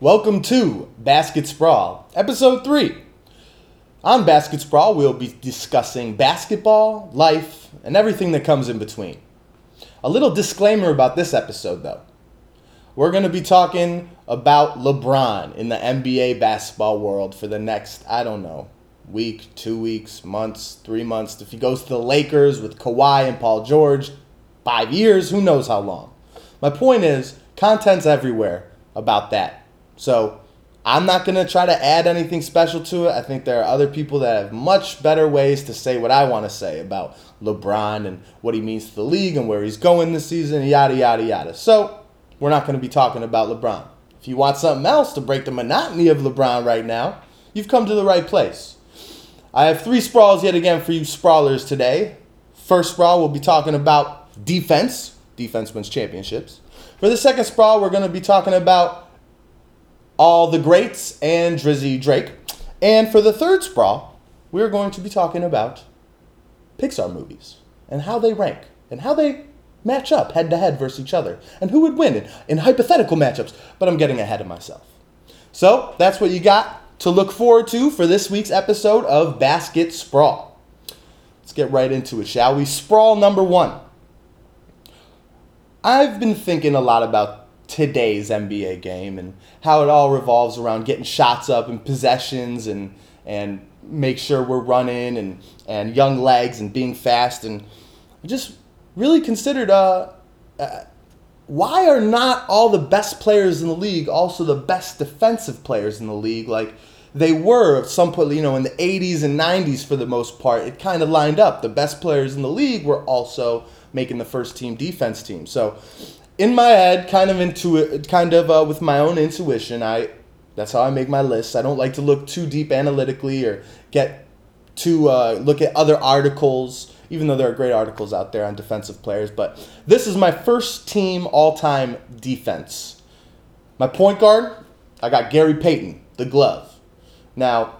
Welcome to Basket Sprawl, Episode 3. On Basket Sprawl, we'll be discussing basketball, life, and everything that comes in between. A little disclaimer about this episode, though. We're going to be talking about LeBron in the NBA basketball world for the next, I don't know, week, two weeks, months, three months. If he goes to the Lakers with Kawhi and Paul George, five years, who knows how long. My point is, content's everywhere about that. So I'm not going to try to add anything special to it. I think there are other people that have much better ways to say what I want to say about LeBron and what he means to the league and where he's going this season, yada, yada, yada. So we're not going to be talking about LeBron. If you want something else to break the monotony of LeBron right now, you've come to the right place. I have three sprawls yet again for you sprawlers today. First sprawl, we'll be talking about defense. Defense wins championships. For the second sprawl, we're going to be talking about all the greats and Drizzy Drake. And for the third sprawl, we're going to be talking about Pixar movies and how they rank and how they match up head to head versus each other and who would win in, in hypothetical matchups. But I'm getting ahead of myself. So that's what you got to look forward to for this week's episode of Basket Sprawl. Let's get right into it, shall we? Sprawl number one. I've been thinking a lot about today's NBA game and how it all revolves around getting shots up and possessions and and make sure we're running and and young legs and being fast and just really considered uh, uh, why are not all the best players in the league also the best defensive players in the league? Like they were at some point you know in the 80s and 90s for the most part. It kind of lined up. The best players in the league were also making the first team defense team. So in my head kind of into it kind of uh, with my own intuition i that's how i make my lists i don't like to look too deep analytically or get to uh, look at other articles even though there are great articles out there on defensive players. But this is my first team all time defense. My point guard, I got Gary Payton, the glove. Now,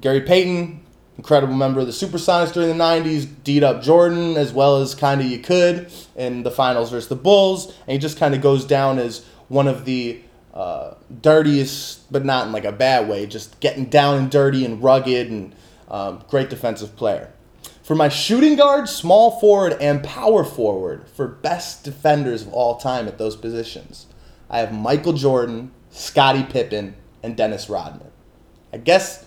Gary Payton, incredible member of the Supersonics during the 90s, D'd up Jordan as well as kind of you could in the finals versus the Bulls. And he just kind of goes down as one of the uh, dirtiest, but not in like a bad way, just getting down and dirty and rugged and um, great defensive player. For my shooting guard, small forward, and power forward for best defenders of all time at those positions, I have Michael Jordan, Scottie Pippen, and Dennis Rodman. I guess,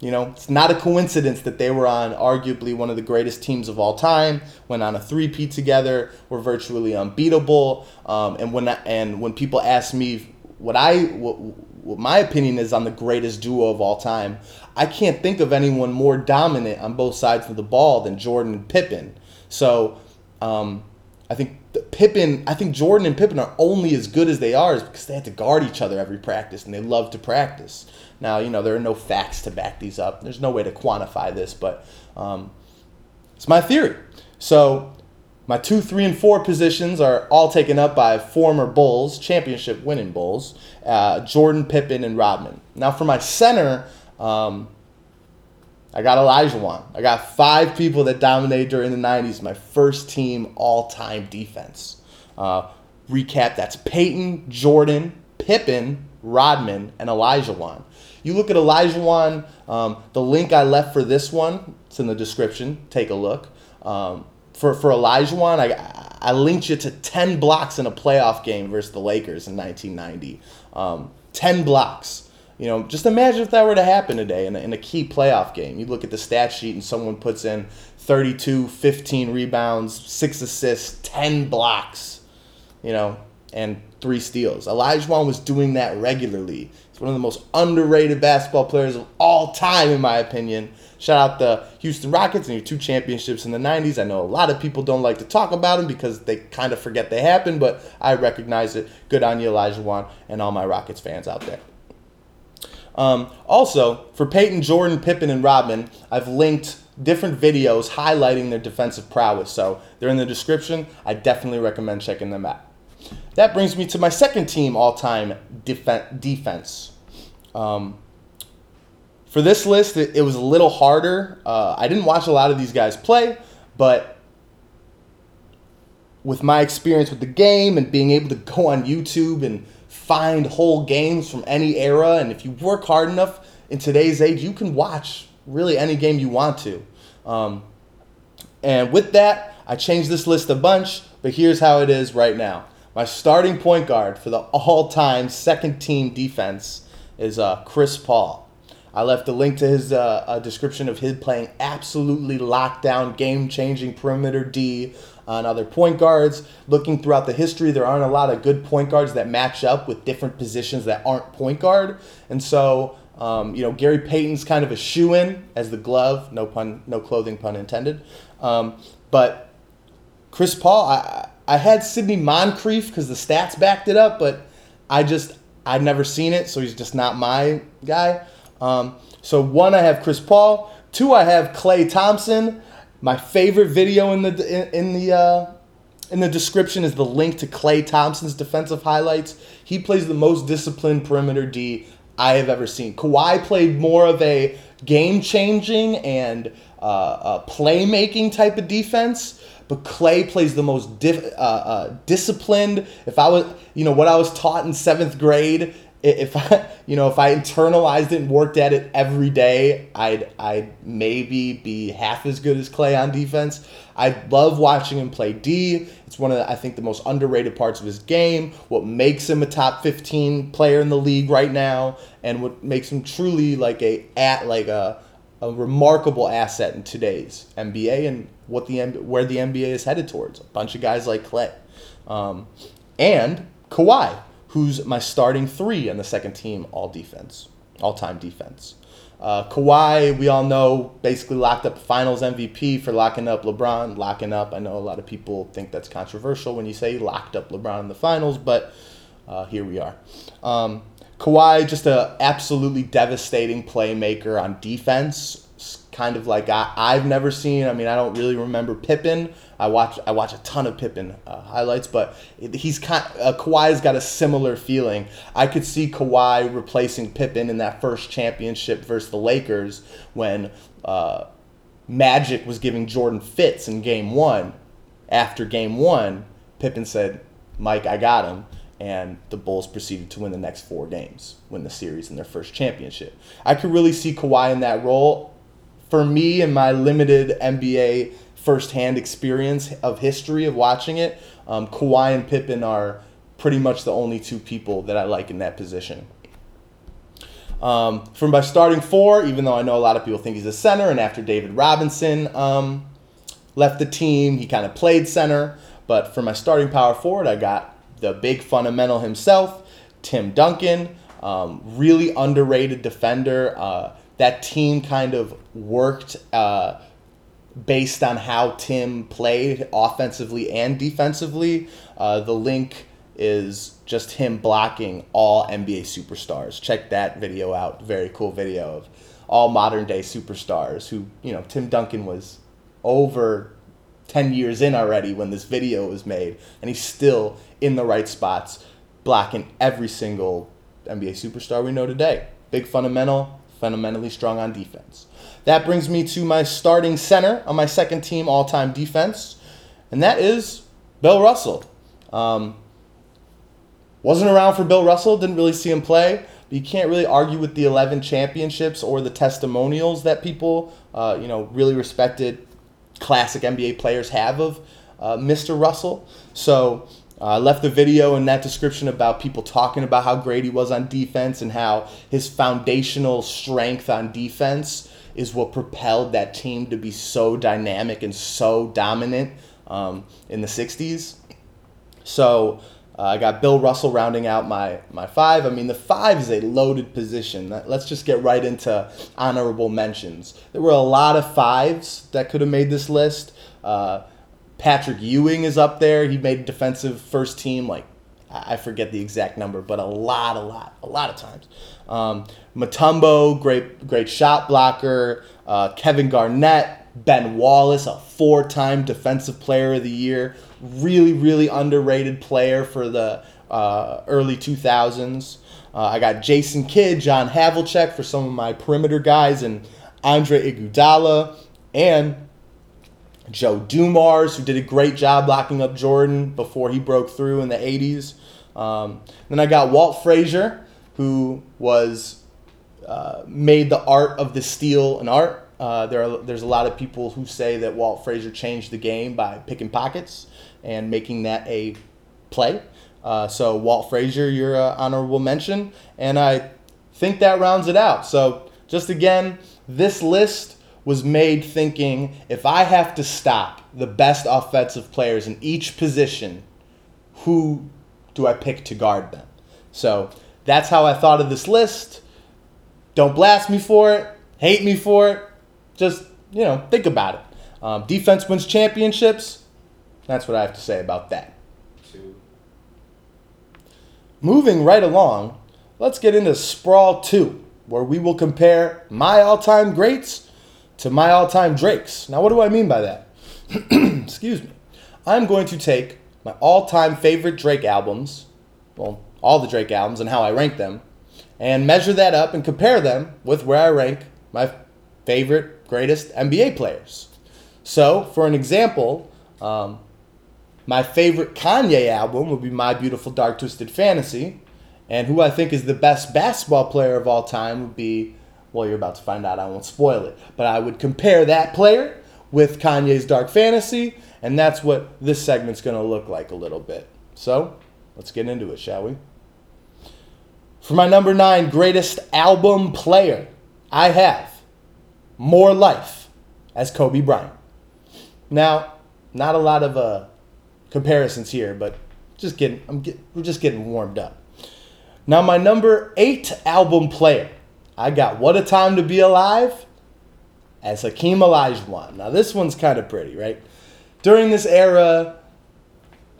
you know, it's not a coincidence that they were on arguably one of the greatest teams of all time, went on a three-peat together, were virtually unbeatable. Um, and when and when people ask me what I what, what my opinion is on the greatest duo of all time, I can't think of anyone more dominant on both sides of the ball than Jordan and Pippen. So um, I think Pippen, I think Jordan and Pippen are only as good as they are is because they had to guard each other every practice and they love to practice. Now, you know, there are no facts to back these up. There's no way to quantify this, but um, it's my theory. So my two, three, and four positions are all taken up by former Bulls, championship winning Bulls, uh, Jordan, Pippen, and Rodman. Now, for my center, um, I got Olajuwon. I got five people that dominated during the 90s. My first team all time defense. Uh, recap that's Payton, Jordan, Pippen, Rodman, and Olajuwon. You look at Olajuwon, um, the link I left for this one, it's in the description. Take a look. Um, for, for Olajuwon, I, I linked you to 10 blocks in a playoff game versus the Lakers in 1990. Um, 10 blocks. You know, just imagine if that were to happen today in a, in a key playoff game. You look at the stat sheet and someone puts in 32, 15 rebounds, 6 assists, 10 blocks, you know, and 3 steals. Elijah Olajuwon was doing that regularly. He's one of the most underrated basketball players of all time, in my opinion. Shout out the Houston Rockets and your two championships in the 90s. I know a lot of people don't like to talk about them because they kind of forget they happened, but I recognize it. Good on you, Elijah Olajuwon, and all my Rockets fans out there. Um, also, for Payton, Jordan, Pippen, and Rodman, I've linked different videos highlighting their defensive prowess. So they're in the description. I definitely recommend checking them out. That brings me to my second team all time def- defense. Um, for this list, it, it, was a little harder. Uh, I didn't watch a lot of these guys play, but with my experience with the game and being able to go on YouTube and find whole games from any era, and if you work hard enough in today's age, you can watch really any game you want to. Um, and with that, I changed this list a bunch, but here's how it is right now. My starting point guard for the all-time second team defense is uh, Chris Paul. I left a link to his uh, description of his playing absolutely lockdown, game-changing perimeter D on other point guards. Looking throughout the history, there aren't a lot of good point guards that match up with different positions that aren't point guard, and so um, you know Gary Payton's kind of a shoe in as the glove. No pun, no clothing pun intended. Um, but Chris Paul, I I had Sidney Moncrief because the stats backed it up, but I just I'd never seen it, so he's just not my guy. Um, so one, I have Chris Paul. Two, I have Klay Thompson. My favorite video in the in, in the uh, in the description is the link to Klay Thompson's defensive highlights. He plays the most disciplined perimeter D I have ever seen. Kawhi played more of a game changing and uh, playmaking type of defense but Klay plays the most uh, uh, disciplined. If I was, you know, what I was taught in seventh grade, if I, you know, if I internalized it and worked at it every day, I'd, I'd maybe be half as good as Klay on defense. I love watching him play D. It's one of, the, I think, the most underrated parts of his game. What makes him a top 15 player in the league right now, and what makes him truly like a at like a a remarkable asset in today's NBA and what the where the NBA is headed towards. A bunch of guys like Klay, um, and Kawhi, who's my starting three on the second team all defense, all time defense. Uh, Kawhi, we all know, basically locked up Finals MVP for locking up LeBron. Locking up, I know a lot of people think that's controversial when you say locked up LeBron in the Finals, but uh, here we are. Um, Kawhi, just a absolutely devastating playmaker on defense. Kind of like I, I've never seen. I mean, I don't really remember Pippen. I watch I watch a ton of Pippen uh, highlights, but he's kind. Uh, Kawhi's got a similar feeling. I could see Kawhi replacing Pippen in that first championship versus the Lakers when uh, Magic was giving Jordan fits in Game One. After Game One, Pippen said, "Mike, I got him." And the Bulls proceeded to win the next four games, win the series in their first championship. I could really see Kawhi in that role. For me, in my limited NBA firsthand experience of history of watching it, um, Kawhi and Pippen are pretty much the only two people that I like in that position. Um, from my starting four, even though I know a lot of people think he's a center, and after David Robinson um, left the team, he kind of played center. But for my starting power forward, I got the big fundamental himself, Tim Duncan, um, really underrated defender. Uh, that team kind of worked uh, based on how Tim played offensively and defensively. Uh, the link is just him blocking all NBA superstars. Check that video out. Very cool video of all modern day superstars who, you know, Tim Duncan was over 10 years in already when this video was made, and he's still in the right spots, blocking every single NBA superstar we know today. Big fundamental, fundamentally strong on defense. That brings me to my starting center on my second team all time defense, and that is Bill Russell. Um, wasn't around for Bill Russell, didn't really see him play. But you can't really argue with the 11 championships or the testimonials that people, uh, you know, really respected classic NBA players have of uh, Mr. Russell. So uh, I left the video in that description about people talking about how great he was on defense and how his foundational strength on defense is what propelled that team to be so dynamic and so dominant um, in the 60s. So uh, I got Bill Russell rounding out my, my five. I mean, the five is a loaded position. Let's just get right into honorable mentions. There were a lot of fives that could have made this list. Uh, Patrick Ewing is up there. He made defensive first team, like, I forget the exact number, but a lot, a lot, a lot of times. Um, Mutombo, great, great shot blocker. Uh, Kevin Garnett, Ben Wallace, a four time defensive player of the year really, really underrated player for the uh, early 2000s. Uh, I got Jason Kidd, John Havlicek for some of my perimeter guys, and Andre Iguodala, and Joe Dumars, who did a great job locking up Jordan before he broke through in the 80s. Um, then I got Walt Frazier, who was uh, made the art of the steal an art. Uh, there are, there's a lot of people who say that Walt Frazier changed the game by picking pockets and making that a play. Uh, so Walt Frazier, your uh, honorable mention, and I think that rounds it out. So just again, this list was made thinking if I have to stop the best offensive players in each position, who do I pick to guard them? So that's how I thought of this list. Don't blast me for it, hate me for it. Just, you know, think about it. Um, defense wins championships. That's what I have to say about that. Two. Moving right along, let's get into Sprawl 2, where we will compare my all time greats to my all time Drakes. Now, what do I mean by that? Excuse me. I'm going to take my all time favorite Drake albums, well, all the Drake albums and how I rank them, and measure that up and compare them with where I rank my favorite, greatest NBA players. So, for an example, um, my favorite Kanye album would be My Beautiful Dark Twisted Fantasy. And who I think is the best basketball player of all time would be, well, you're about to find out. I won't spoil it. But I would compare that player with Kanye's Dark Fantasy. And that's what this segment's going to look like a little bit. So let's get into it, shall we? For my number nine greatest album player, I have More Life as Kobe Bryant. Now, not a lot of uh, comparisons here, but just getting, I'm get, we're just getting warmed up. Now, my number eight album player, I got What a Time to Be Alive as Hakeem Olajuwon. Now, this one's kind of pretty, right? During this era,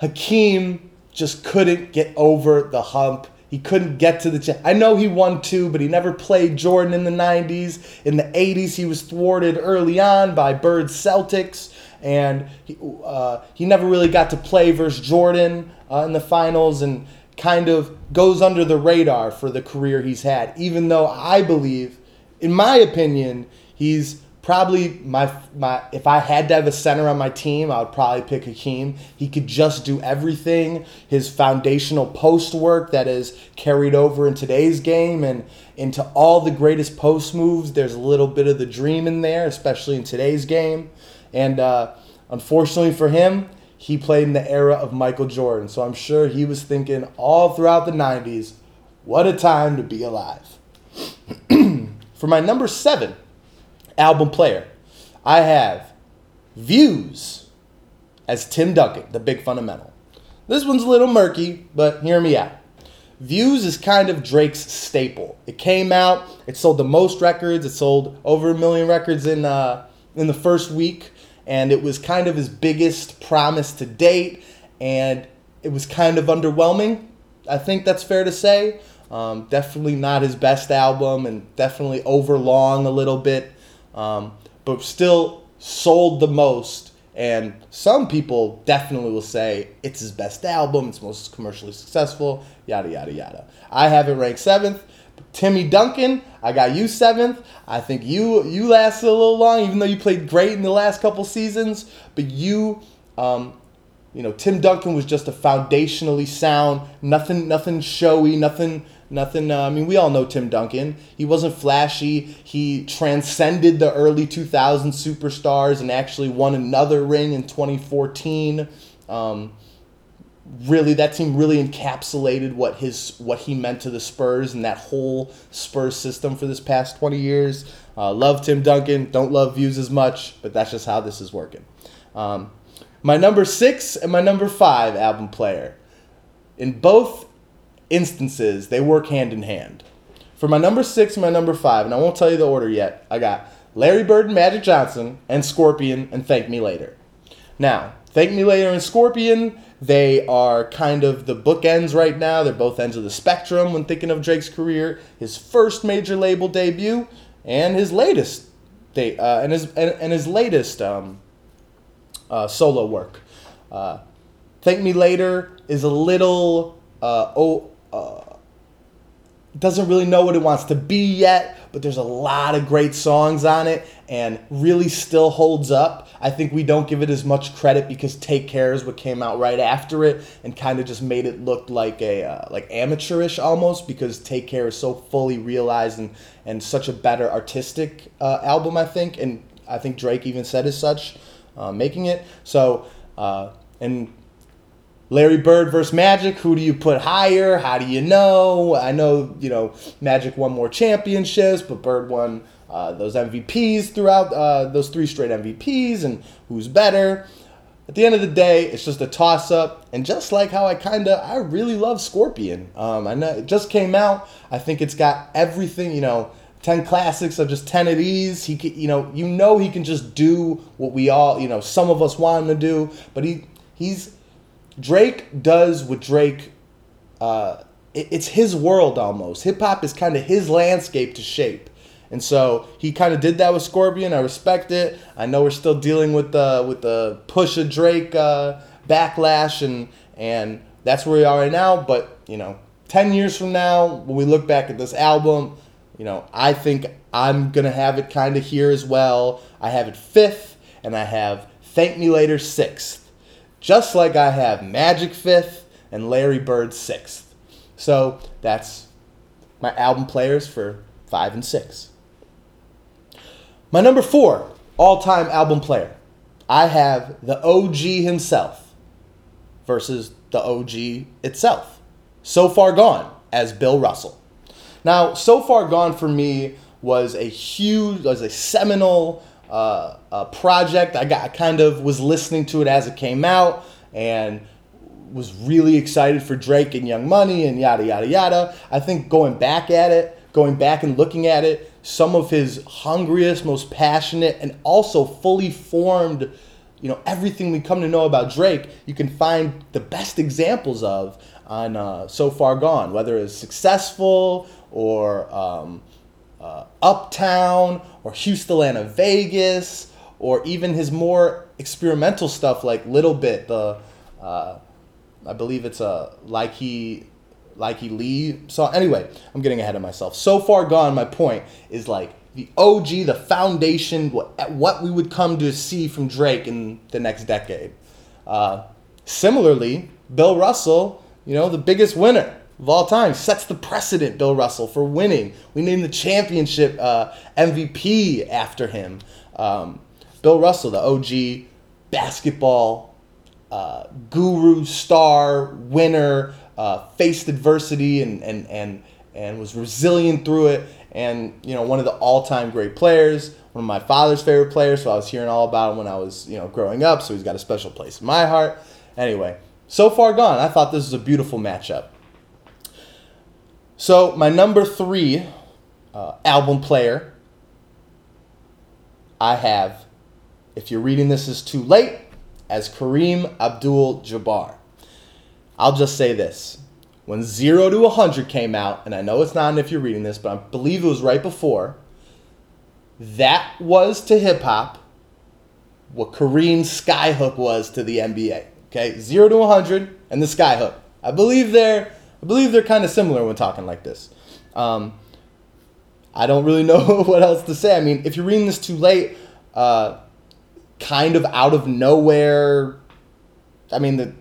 Hakeem just couldn't get over the hump. He couldn't get to the. Ch- I know he won two, but he never played Jordan in the 90s. In the 80s, he was thwarted early on by Bird Celtics, and he, uh, he never really got to play versus Jordan uh, in the finals and kind of goes under the radar for the career he's had, even though I believe, in my opinion, he's probably my my if I had to have a center on my team, I would probably pick Hakeem. He could just do everything. His foundational post work that is carried over in today's game and into all the greatest post moves. There's a little bit of the dream in there, especially in today's game. And uh, unfortunately for him, he played in the era of Michael Jordan. So I'm sure he was thinking all throughout the 90s, what a time to be alive. for my number seven album player, I have Views as Tim Duncan, the big fundamental. This one's a little murky, but hear me out. Views is kind of Drake's staple. It came out, it sold the most records, it sold over a million records in uh, in the first week, and it was kind of his biggest promise to date, and it was kind of underwhelming. I think that's fair to say. Um, definitely not his best album, and definitely overlong a little bit um, but still sold the most. And some people definitely will say it's his best album, it's most commercially successful, yada, yada, yada. I have it ranked seventh. Timmy Duncan, I got you seventh. I think you you lasted a little long, even though you played great in the last couple seasons. But you, um, you know, Tim Duncan was just a foundationally sound, nothing, nothing showy, nothing Nothing. Uh, I mean, we all know Tim Duncan. He wasn't flashy. He transcended the early 2000 superstars and actually won another ring in 2014. Um, really, that team really encapsulated what his what he meant to the Spurs and that whole Spurs system for this past 20 years. Uh, love Tim Duncan. Don't love views as much, but that's just how this is working. Um, my number six and my number five album player. In both instances, they work hand in hand. For my number six and my number five, and I won't tell you the order yet, I got Larry Bird and Magic Johnson and Scorpion and Thank Me Later. Now, Thank Me Later and Scorpion, they are kind of the bookends right now. They're both ends of the spectrum when thinking of Drake's career. His first major label debut and his latest, uh, and his and, and his latest um, uh, solo work. Uh, Thank Me Later is a little oh doesn't really know what it wants to be yet, but there's a lot of great songs on it. and really still holds up. I think we don't give it as much credit because Take Care is what came out right after it and kind of just made it look like a uh, like amateurish almost because Take Care is so fully realized and and such a better artistic uh, album I think and I think Drake even said as such uh, making it. So uh, and Larry Bird versus Magic, who do you put higher? How do you know? I know, you know, Magic won more championships, but Bird won uh, those MVPs throughout uh, those three straight MVPs, and who's better? At the end of the day, it's just a toss up, and just like how I kind of, I really love Scorpion. Um, I know it just came out. I think it's got everything, you know, 10 classics of just 10 of these. He can, you know, you know he can just do what we all, you know, some of us want him to do, but he he's Drake does what Drake. Uh, it, it's his world almost. Hip hop is kind of his landscape to shape, and so he kind of did that with Scorpion. I respect it. I know we're still dealing with the with the push of Drake uh, backlash, and and that's where we are right now. But you know, ten years from now, when we look back at this album, you know, I think I'm gonna have it kind of here as well. I have it fifth, and I have Thank Me Later sixth just like I have Magic fifth and Larry Bird sixth. So that's my album players for five and six. My number four all time album player. I have the OG himself versus the OG itself. So Far Gone as Bill Russell. Now, So Far Gone for me was a huge, was a seminal uh, uh, project. I got I kind of was listening to it as it came out and was really excited for Drake and Young Money and yada yada yada. I think going back at it, going back and looking at it, some of his hungriest, most passionate, and also fully formed, you know, everything we come to know about Drake, you can find the best examples of on uh, So Far Gone, whether it's successful or um, uh, Uptown or Houston, Vegas, or even his more experimental stuff like Little Bit, the uh, I believe it's a like he like he Lee. So anyway, I'm getting ahead of myself. So far gone. My point is like the OG, the foundation, what what we would come to see from Drake in the next decade. Uh, similarly, Bill Russell, you know, the biggest winner of all time. Sets the precedent, Bill Russell, for winning. We named the championship uh, MVP after him. Um, Bill Russell, the OG basketball uh, guru, star, winner, uh, faced adversity and, and, and, and was resilient through it. And, you know, one of the all time great players, one of my father's favorite players. So I was hearing all about him when I was, you know, growing up. So he's got a special place in my heart. Anyway, so far gone. I thought this was a beautiful matchup. So my number three uh, album player, I have. If you're reading this is too late, as Kareem Abdul Jabbar. I'll just say this. When 0 to 100 came out, and I know it's not if you're reading this, but I believe it was right before, that was to hip hop what Kareem's skyhook was to the NBA. Okay, 0 to 100 and the skyhook. I believe they're I believe they're kind of similar when talking like this. Um, I don't really know what else to say. I mean, if you're reading this too late, uh, kind of out of nowhere. I mean, the,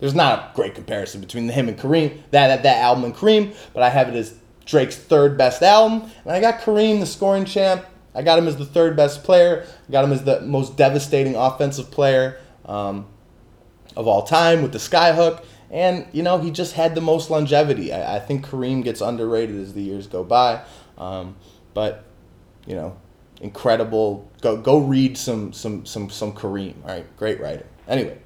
there's not a great comparison between him and Kareem, that, that, that album and Kareem, but I have it as Drake's third best album. And I got Kareem, the scoring champ. I got him as the third best player. I got him as the most devastating offensive player um, of all time with the skyhook. And, you know, he just had the most longevity. I, I think Kareem gets underrated as the years go by. Um, but, you know, incredible. Go go read some some some some Kareem. All right, great writer. Anyway,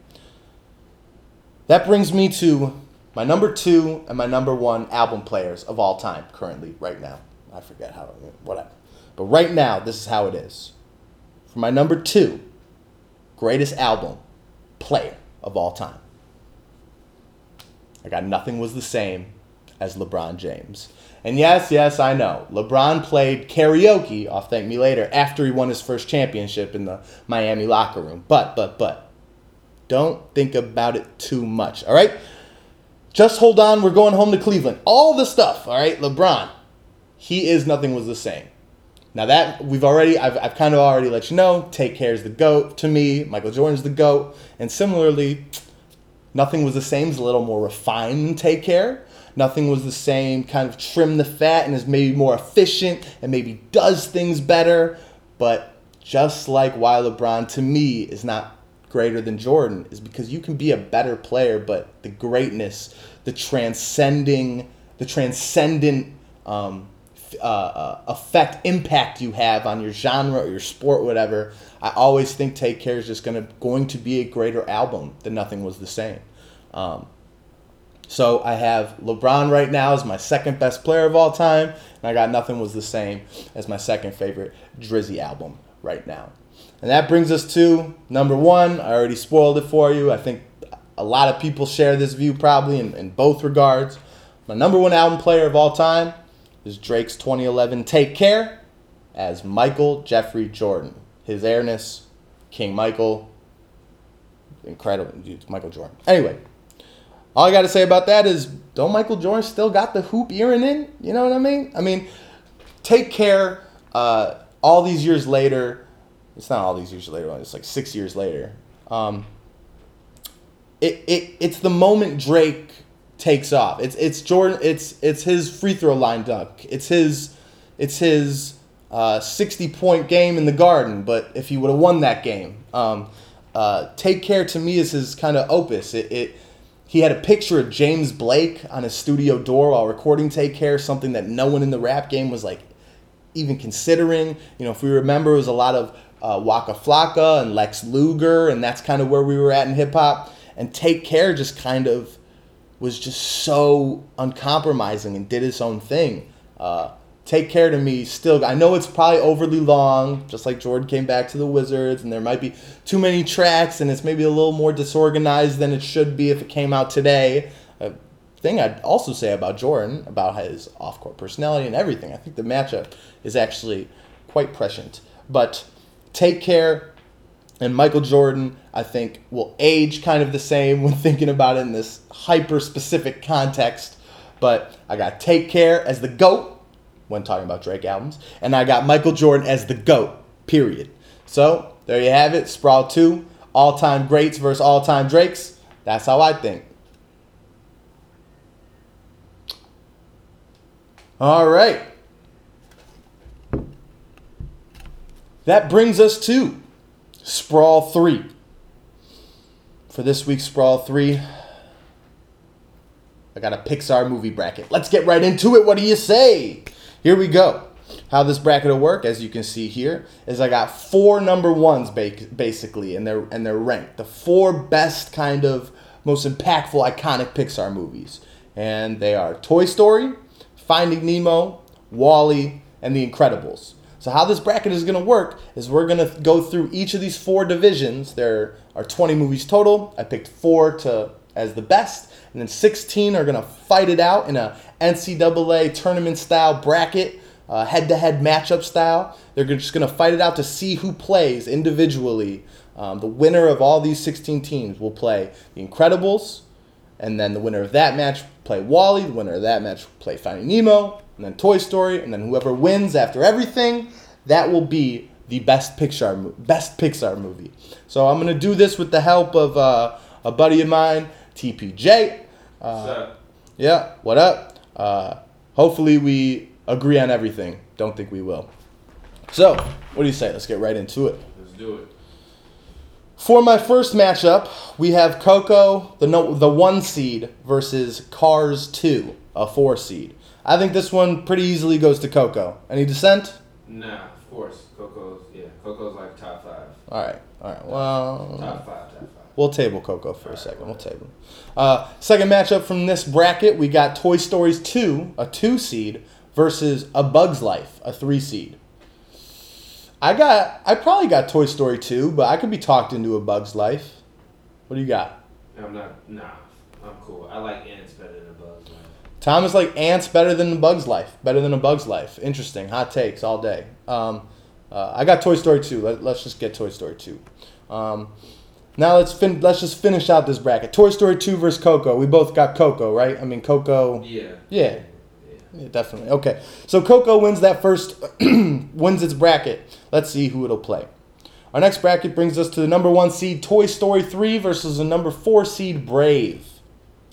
that brings me to my number two and my number one album players of all time currently right now. I forget how whatever, but right now this is how it is. For my number two, greatest album player of all time. I got nothing was the same as LeBron James. And yes, yes, I know. LeBron played karaoke off Thank Me Later after he won his first championship in the Miami locker room. But, but, but, don't think about it too much, all right? Just hold on. We're going home to Cleveland. All the stuff, all right? LeBron, he is nothing was the same. Now that we've already, I've, I've kind of already let you know, Take Care is the GOAT to me, Michael Jordan's the GOAT. And similarly, Nothing was the same, it's a little more refined than Take Care. Nothing was the same, kind of trim the fat and is maybe more efficient and maybe does things better. But just like why LeBron to me is not greater than Jordan is because you can be a better player, but the greatness, the transcending, the transcendent um, uh, uh, effect, impact you have on your genre or your sport, whatever. I always think Take Care is just gonna going to be a greater album than Nothing Was the Same. Um, so I have LeBron right now as my second best player of all time, and I got Nothing Was the Same as my second favorite Drizzy album right now. And that brings us to number one. I already spoiled it for you. I think a lot of people share this view probably in, in both regards. My number one album player of all time is Drake's 2011 Take Care as Michael Jeffrey Jordan. His airness, King Michael, incredible. dude, Michael Jordan. Anyway, all I got to say about that is don't Michael Jordan still got the hoop earring in? You know what I mean? I mean, take care. Uh, all these years later, it's not all these years later. It's like six years later. Um, it, it it's the moment Drake takes off. It's it's Jordan. It's it's his free throw line dunk. It's his it's his uh, 60 point game in the Garden. But if he would have won that game, um, uh, Take Care to me is his kind of opus. It, it he had a picture of James Blake on his studio door while recording Take Care, something that no one in the rap game was like even considering. You know, if we remember, it was a lot of uh, Waka Flocka and Lex Luger, and that's kind of where we were at in hip hop. And Take Care just kind of was just so uncompromising and did his own thing. Uh, Take Care to me still. I know it's probably overly long, just like Jordan came back to the Wizards, and there might be too many tracks, and it's maybe a little more disorganized than it should be if it came out today. A thing I'd also say about Jordan, about his off court personality and everything, I think the matchup is actually quite prescient. But Take Care and Michael Jordan, I think, will age kind of the same when thinking about it in this hyper specific context. But I got Take Care as the GOAT when talking about Drake albums. And I got Michael Jordan as the GOAT, period. So there you have it. Sprawl 2, all time greats versus all time Drakes. That's how I think. All right. That brings us to Sprawl 3. For this week's Sprawl 3, I got a Pixar movie bracket. Let's get right into it. What do you say? Here we go. How this bracket will work, as you can see here, is I got four number ones basically, and they're and they're ranked the four best kind of most impactful, iconic Pixar movies, and they are Toy Story, Finding Nemo, WALL-E, and The Incredibles. So how this bracket is going to work is we're going to go through each of these four divisions. There are 20 movies total. I picked four to as the best, and then 16 are going to fight it out in a NCAA tournament style bracket, head to head matchup style. They're just going to fight it out to see who plays individually. Um, the winner of all these 16 teams will play the Incredibles, and then the winner of that match play WALL-E. The winner of that match play Finding Nemo, and then Toy Story, and then whoever wins after everything, that will be the best Pixar best Pixar movie. So I'm gonna do this with the help of uh, a buddy of mine, TPJ. Uh, yeah, what up? Uh, hopefully we agree on everything. Don't think we will. So, what do you say? Let's get right into it. Let's do it. For my first matchup, we have Coco, the no, the one seed, versus Cars two, a four seed. I think this one pretty easily goes to Coco. Any dissent? Nah, of course. Coco's yeah. Coco's like top five. All right, all right. Well, top five, top five. We'll table Coco for a second. We'll table. Uh, second matchup from this bracket, we got Toy Stories 2, a two seed, versus A Bug's Life, a three seed. I got, I probably got Toy Story 2, but I could be talked into A Bug's Life. What do you got? I'm not, nah, I'm cool. I like Antz better than A Bug's Life. Tom is like Antz better than A Bug's Life. Better than A Bug's Life. Interesting. Hot takes all day. Um, uh, I got Toy Story 2. Let, us just get Toy Story 2. Um, now let's fin- let's just finish out this bracket. Toy Story 2 versus Coco. We both got Coco, right? I mean Coco. Yeah. Yeah. Yeah. definitely. Okay, so Coco wins that first, wins its bracket. Let's see who it'll play. Our next bracket brings us to the number one seed Toy Story 3 versus the number four seed Brave.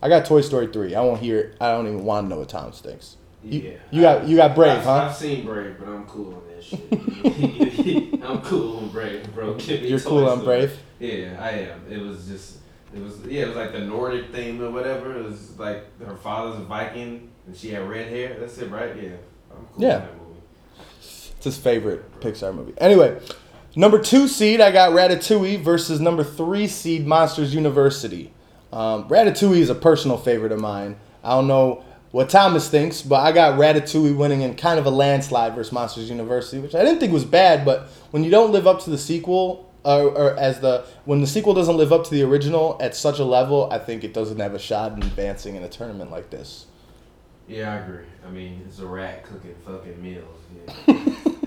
I got Toy Story 3. I won't hear it. I don't even want to know what Thomas thinks. You, Yeah. you got you got Brave, I've, huh? I've seen Brave, but I'm cool on that shit. I'm cool on Brave, bro. You're cool on. Brave. Yeah, I am. It was just, it was, yeah, it was like the Nordic theme or whatever. It was like her father's a Viking and she had red hair. That's it, right? Yeah. I'm cool Yeah. on that movie. It's his favorite Pixar movie. Anyway, number two seed, I got Ratatouille versus number three seed Monsters University. Um, Ratatouille is a personal favorite of mine. I don't know what Thomas thinks, but I got Ratatouille winning in kind of a landslide versus Monsters University, which I didn't think was bad. But when you don't live up to the sequel, or, or as the when the sequel doesn't live up to the original at such a level, I think it doesn't have a shot in advancing in a tournament like this. Yeah, I agree. I mean, it's a rat cooking fucking meals. Yeah.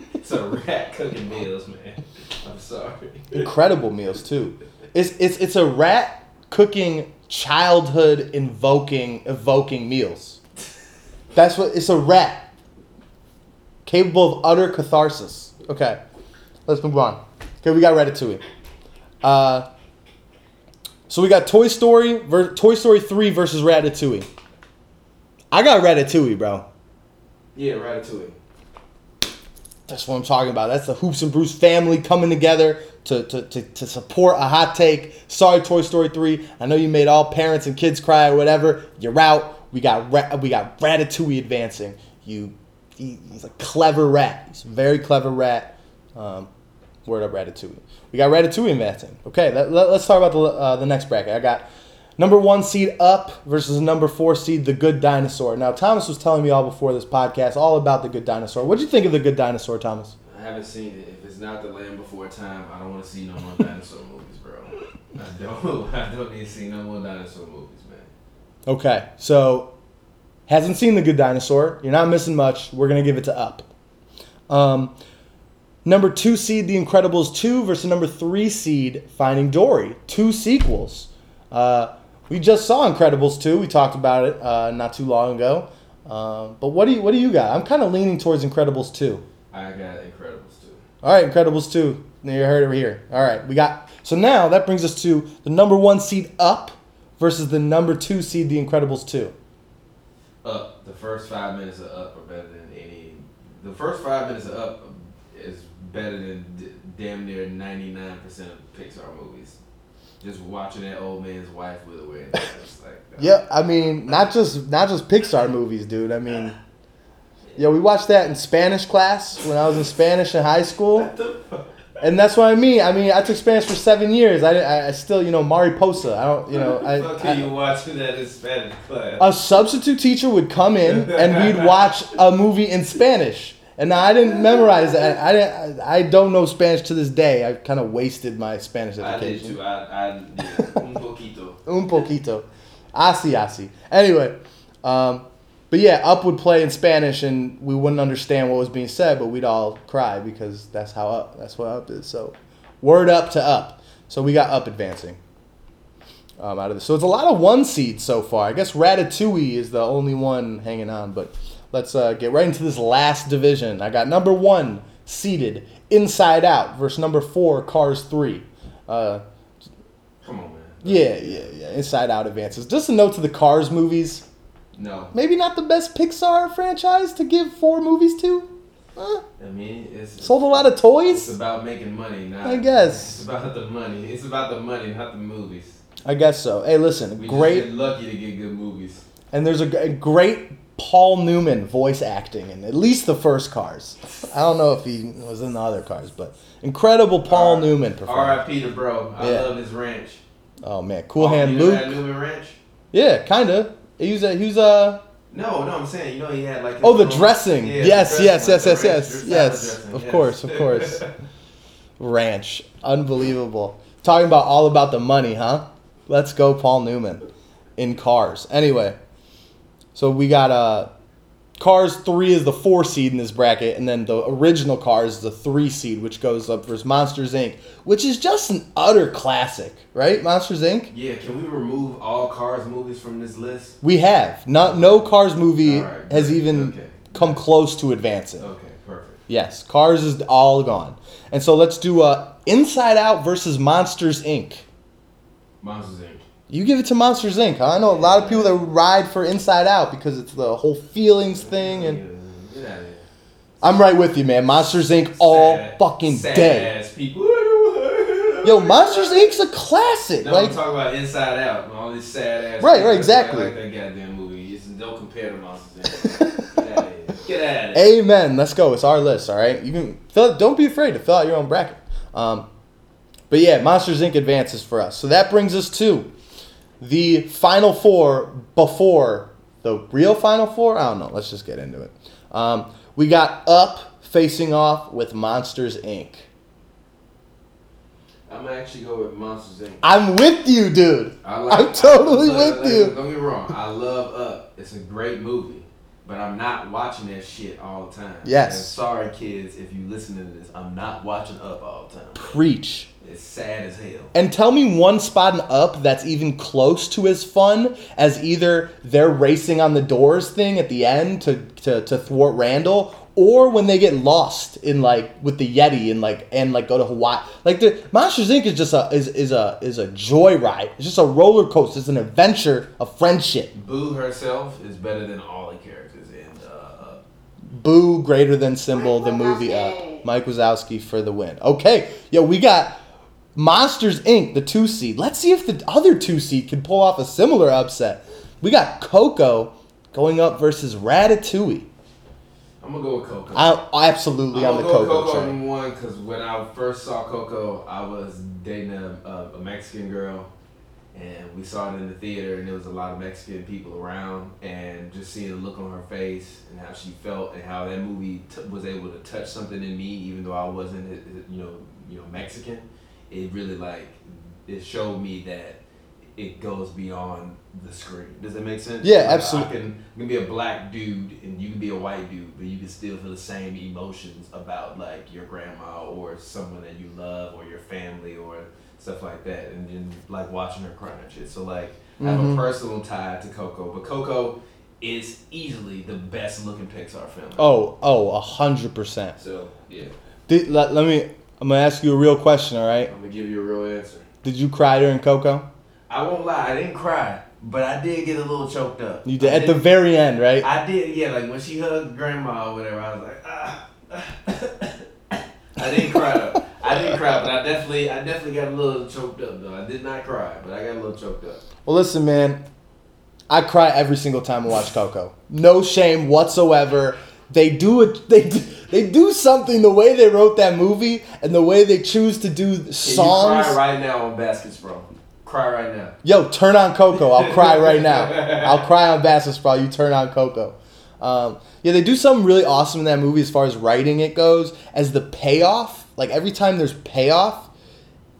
it's a rat cooking meals, man. I'm sorry. incredible meals too. It's it's it's a rat cooking childhood invoking evoking meals. That's what it's a rat capable of utter catharsis. Okay, let's move on. Okay, we got Ratatouille. Uh, so we got Toy Story, ver- Toy Story three versus Ratatouille. I got Ratatouille, bro. Yeah, Ratatouille. That's what I'm talking about. That's the Hoops and Bruce family coming together to, to, to, to support a hot take. Sorry, Toy Story 3. I know you made all parents and kids cry or whatever. You're out. We got Ra- we got Ratatouille advancing. You, he, he's a clever rat. He's a very clever rat. Um, word up, Ratatouille. We got Ratatouille advancing. Okay, let, let, us talk about the uh, the next bracket. I got number one seed Up versus number four seed The Good Dinosaur. Now, Thomas was telling me all before this podcast all about The Good Dinosaur. What'd you think of The Good Dinosaur, Thomas? I haven't seen it. If it's not the Land Before Time, I don't want to see no more dinosaur movies, bro. I don't. I don't need to see no more dinosaur movies, man. Okay, so hasn't seen The Good Dinosaur. You're not missing much. We're gonna give it to Up. Um, number two seed The Incredibles two versus number three seed Finding Dory. Two sequels. Uh, we just saw Incredibles two. We talked about it uh, not too long ago. Um, but what do you what do you got? I'm kind of leaning towards Incredibles two. I got Incredibles 2. All right, Incredibles 2. You heard it over here. All right, we got. So now that brings us to the number one seed Up versus the number two seed The Incredibles 2. Up. The first five minutes of Up are better than any. The first five minutes of Up is better than d- damn near ninety nine percent of Pixar movies. Just watching that old man's wife with away. It's like, Yeah, I mean, not just not just Pixar movies, dude. I mean, yeah, we watched that in Spanish class when I was in Spanish in high school, What the fuck? And that's what I mean. I mean, I took Spanish for seven years. I, I, I still, you know, Mariposa. I don't, you know, I, fuck I- you watching that in Spanish class? a substitute teacher would come in and we'd watch a movie in Spanish. And I didn't memorize that. I didn't. I don't know Spanish to this day. I kind of wasted my Spanish education. I did too. I, I yeah, un poquito. Un poquito. Asi, asi. Anyway, um, but yeah, Up would play in Spanish, and we wouldn't understand what was being said, but we'd all cry because that's how Up. That's what Up is. So, word up to Up. So we got Up advancing um, out of this. So it's a lot of one seeds so far. I guess Ratatouille is the only one hanging on, but let's uh, get right into this last division. I got number one seeded Inside Out versus number four Cars Three. Uh, Come on, man. yeah, yeah, yeah. Inside Out advances. Just a note to the Cars movies. No. Maybe not the best Pixar franchise to give four movies to. Huh? I mean, it's Sold a lot of toys. It's about making money, not. I guess. It's about the money. It's about the money, not the movies. I guess so. Hey, listen, We great. lucky to get good movies. And there's a great Paul Newman voice acting in at least the first Cars. I don't know if he was in the other Cars, but incredible Paul R- Newman performance. R.I.P. to bro. I Yeah. love his ranch. Oh man, Cool Oh, Hand you know Luke. Newman Ranch? Yeah, kinda. He was a, he was a No, no, I'm saying you know he had like. Oh, the own- dressing. Yeah, yes, the yes, dressing, yes, yes, the yes, ranch, yes. Of yes. course, of course. Ranch, unbelievable. Talking about all about the money, huh? Let's go, Paul Newman, in Cars. Anyway, so we got uh, Cars 3 is the 4 seed in this bracket, and then the original Cars is the 3 seed, which goes up versus Monsters Inc., which is just an utter classic, right? Monsters Inc.? Yeah, can we remove all Cars movies from this list? We have. Not, no Cars movie right, has even Okay. come close to advancing. Okay, perfect. Yes, Cars is all gone. And so let's do uh, Inside Out versus Monsters Inc. Monsters Inc. You give it to Monsters Inc. Huh? I know a lot of people that ride for Inside Out because it's the whole feelings thing, and Get out of here. I'm right with you, man. Monsters Inc. all Sad- fucking sad day. Ass people. Yo, Monsters Inc.'s a classic. No, like, I'm talking about Inside Out. All these sad ass. Right, right, exactly. Like that goddamn movie. It's, don't compare to Monsters Inc. Get out of here. Get out of here. Amen. Let's go. It's our list. All right. You can fill. Don't be afraid to fill out your own bracket. Um, but yeah, Monsters Inc. advances for us. So that brings us to the final four before the real final four. I don't know. Let's just get into it. Um, we got Up facing off with Monsters Inc. I'm gonna actually go with Monsters Inc. I'm with you, dude. I like, I'm totally I- with like, you. Don't get me wrong. I love Up. It's a great movie, but I'm not watching that shit all the time. Yes. And sorry, kids, if you listen to this, I'm not watching Up all the time. Preach. It's sad as hell. And tell me one spot in Up that's even close to as fun as either they're racing on the doors thing at the end to, to, to thwart Randall, or when they get lost in like with the Yeti and like and like go to Hawaii. Like the Monsters Inc. is just a is, is a is a joyride. It's just a roller coaster. It's an adventure of friendship. Boo herself is better than all the characters in uh, Boo greater than symbol the movie Up. Mike Wazowski for the win. Okay, yo, we got Monsters Inc. the two seed. Let's see if the other two seed can pull off a similar upset. We got Coco going up versus Ratatouille. I'm gonna go with Coco. I absolutely I'm on the go Coco, Coco train. one because when I first saw Coco, I was dating a, a, Mexican girl, and we saw it in the theater, and there was a lot of Mexican people around, and just seeing the look on her face and how she felt, and how that movie t- was able to touch something in me, even though I wasn't, you know, you know, Mexican. It really like it showed me that it goes beyond the screen. Does that make sense? Yeah, Like, absolutely. I can, I can be a black dude and you can be a white dude, but you can still feel the same emotions about like your grandma or someone that you love or your family or stuff like that. And then like watching her cry and shit. So like I have a mm-hmm. personal tie to Coco, but Coco is easily the best looking Pixar film. Oh, oh, a hundred percent. So yeah, Let, let me. I'm gonna ask you a real question. All right. I'm gonna give you a real answer. Did you cry during Coco? I won't lie, I didn't cry, but I did get a little choked up. You did I at the very end, right? I did, yeah. Like when she hugged grandma or whatever, I was like, ah. I didn't cry. Though. I didn't cry, but I definitely, I definitely got a little choked up though. I did not cry, but I got a little choked up. Well, listen, man. I cry every single time I watch Coco. No shame whatsoever. They do it. They do- they do something the way they wrote that movie and the way they choose to do songs. cry right now on Baskets, bro? Cry right now. Yo, turn on Coco. I'll cry right now. I'll cry on Baskets, bro. You turn on Coco. Um, yeah, they do something really awesome in that movie as far as writing it goes. As the payoff, like every time there's payoff,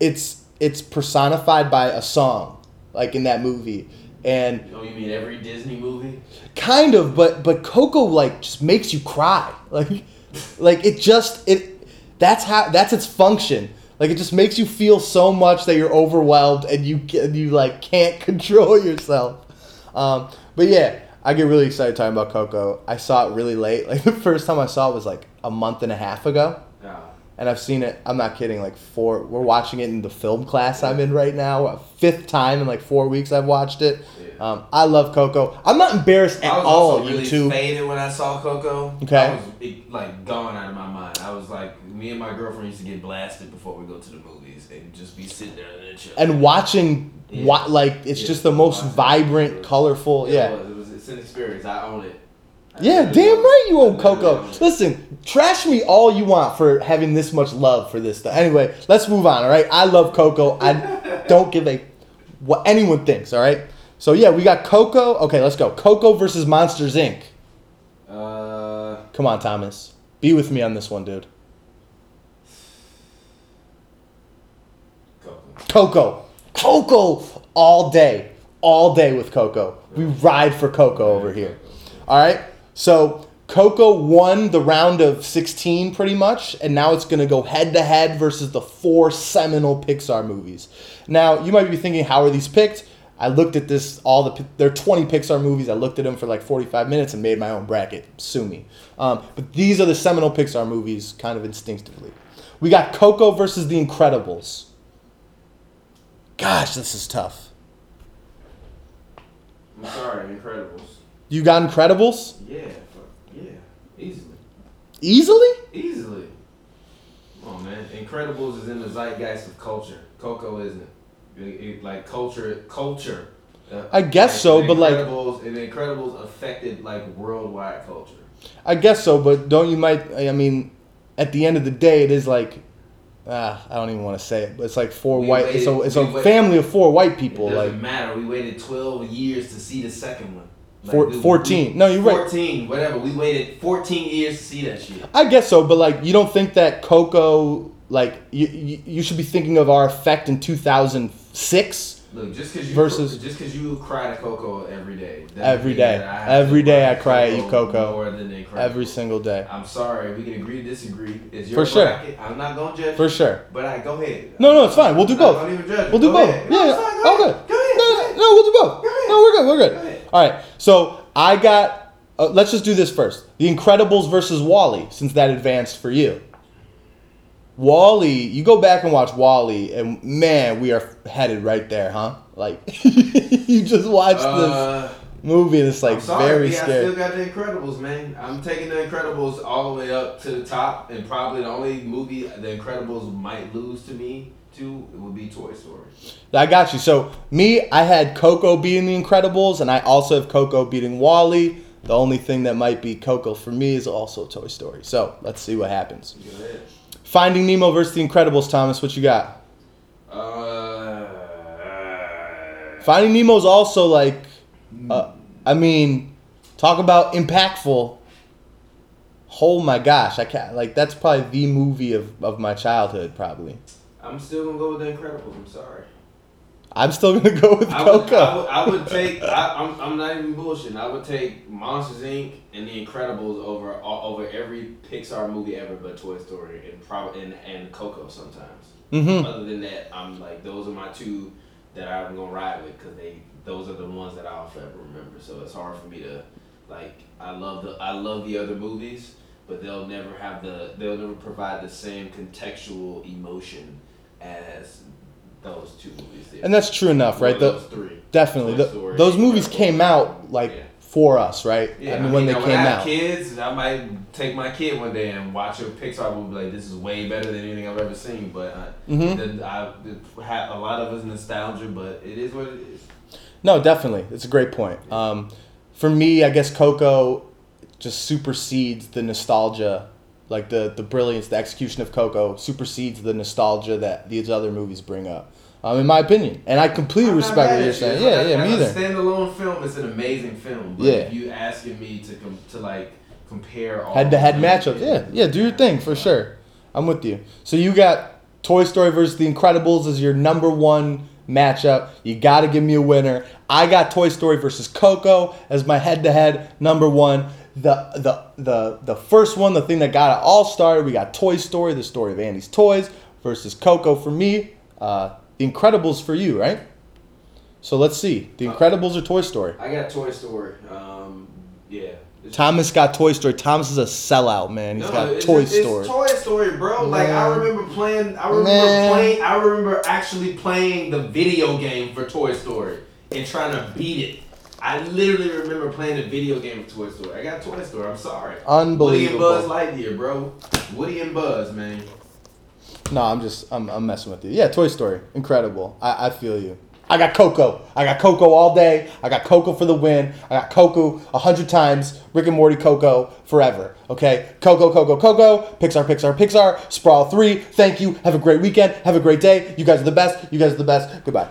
it's it's personified by a song, like in that movie, and Oh, you mean every Disney movie? kind of, but but Coco like just makes you cry, like like it just it that's how that's its function. Like it just makes you feel so much that you're overwhelmed and you you like can't control yourself. Um, but yeah, I get really excited talking about Coco. I saw it really late. Like the first time I saw it was like a month and a half ago. And I've seen it. I'm not kidding. Like four. We're watching it in the film class I'm in right now. Fifth time in like four weeks I've watched it. Yeah. Um, I love Coco. I'm not embarrassed at I was all. also really YouTube. faded when I saw Coco. Okay. I was it, like gone out of my mind. I was like, me and my girlfriend used to get blasted before we go to the movies and just be sitting there and chill. and watching Yeah. wa- like it's Yeah. just the most vibrant, colorful. It Yeah. was. It was. It's an experience. I own it. Yeah, damn right you own Coco. Listen, trash me all you want for having this much love for this stuff. Anyway, let's move on, all right? I love Coco. I don't give a what anyone thinks, all right? So yeah, we got Coco. Okay, let's go. Coco versus Monsters Inc. Uh, Come on, Thomas. Be with me on this one, dude. Coco. Coco. Coco all day. All day with Coco. We ride for Coco over here. All right? So Coco won the round of 16 pretty much, and now it's going to go head to head versus the four seminal Pixar movies. Now, you might be thinking, how are these picked? I looked at this, all the, there are 20 Pixar movies. I looked at them for like 45 minutes and made my own bracket. Sue me. Um, but these are the seminal Pixar movies, kind of instinctively. We got Coco versus The Incredibles. Gosh, this is tough. I'm sorry, Incredibles. You got Incredibles? Yeah, yeah, easily, Easily? easily. Come on, man. Incredibles is in the zeitgeist of culture. Coco isn't. It, it- like culture, culture. Uh, I guess so, The but, like- Incredibles, and Incredibles affected like worldwide culture. I guess so, but don't you might? I mean, at the end of the day, it is like, ah, I don't even want to say it, but it's like four We white. waited- it's a it's a we wait- family of four white It people. doesn't Like matter. We waited 12 years to see the second one. Like, Four- we- 14. we- No, you're right. 14, whatever. We waited 14 years to see that shit. I guess so, but like you don't think that Coco, like you you, you should be thinking of our effect in two thousand six. Look, just because you Versus- just because you cry to Coco every day. Every day. that I have Every day I cry at you, Coco. More than the Incredibles. Every single day, I'm sorry. We can agree to disagree. It's your For sure. bracket. I'm not gonna judge. for sure. But I go ahead. No, no, it's fine. We'll do I'm not both. gonna even judge. We'll do Go both. ahead. Yeah, No, yeah. it's fine. Oh, Go ahead. Go ahead. No, no, no, we'll do both. Go. No, we're good. We're Go good. ahead. All right. So I got. Uh, let's just do this first. The Incredibles versus WALL-E, since that advanced for you. WALL-E, you go back and watch WALL-E, and man, we are headed right there, huh? Like you just watched this Uh, movie, and it's like sorry, very I scary. I still got the Incredibles, man. I'm taking the Incredibles all the way up to the top, and probably the only movie the Incredibles might lose to me to it would be Toy Story. I got you. So me, I had Coco beating the Incredibles, and I also have Coco beating WALL-E. The only thing that might be Coco for me is also Toy Story. So let's see what happens. Finding Nemo versus the Incredibles, Thomas. What you got? Uh, Finding Nemo's also like, uh, I mean, talk about impactful. Oh my gosh, I can't like that's probably the movie of, of my childhood. Probably. I'm still gonna go with the Incredibles. I'm sorry. I'm still gonna go with I would, Coco. I would, I would take. I, I'm, I'm not even bullshitting. I would take Monsters Inc. and The Incredibles over all, over every Pixar movie ever, but Toy Story and probably and, and Coco sometimes. hmm Other than that, I'm like those are my two that I'm gonna ride with because they those are the ones that I'll forever remember. So it's hard for me to like. I love the I love the other movies, but they'll never have the they'll never provide the same contextual emotion as those two movies did. And that's true enough, right? The, those three. Definitely. The- Story, those movies came out like Yeah. for us, right? Yeah, I mean, when they now, came I have out. kids, I might take my kid one day and watch a Pixar movie. Like this is way better than anything I've ever seen. But I, Mhm. then I have a lot of us nostalgia, but it is what it is. No, definitely. It's a great point. Um, for me, I guess Coco just supersedes the nostalgia, like the the brilliance, the execution of Coco supersedes the nostalgia that these other movies bring up. Um, in my opinion, and I completely I'm respect what you're saying. It's Yeah, yeah, me either. a standalone film, it's an amazing film. But Yeah. if you asking me to com- to like compare all Head to head matchups. Yeah, yeah. Do your thing for sure. I'm with you. So you got Toy Story versus The Incredibles as your number one matchup. You got to give me a winner. I got Toy Story versus Coco as my head to head number one. The, the the the first one, the thing that got it all started, we got Toy Story, the story of Andy's toys, versus Coco for me. Uh, the Incredibles for you, right? So let's see, The Incredibles or Toy Story. I got Toy Story. Um, yeah. Thomas got Toy Story. Thomas is a sellout, man. He's No, got it's, Toy it's, Story. It's Toy Story, bro. Like I remember playing. I remember Man. playing. I remember actually playing the video game for Toy Story and trying to beat it. I literally remember playing a video game of Toy Story. I got Toy Story. I'm sorry. Unbelievable. Woody and Buzz Lightyear, bro. Woody and Buzz, man. No, I'm just I'm, I'm messing with you. Yeah, Toy Story, incredible. I, I feel you. I got Coco. I got Coco all day. I got Coco for the win. I got Coco a hundred times. Rick and Morty Coco forever. Okay, Coco, Coco, Coco. Pixar, Pixar, Pixar. Sprawl three. Thank you. Have a great weekend. Have a great day. You guys are the best. You guys are the best. Goodbye.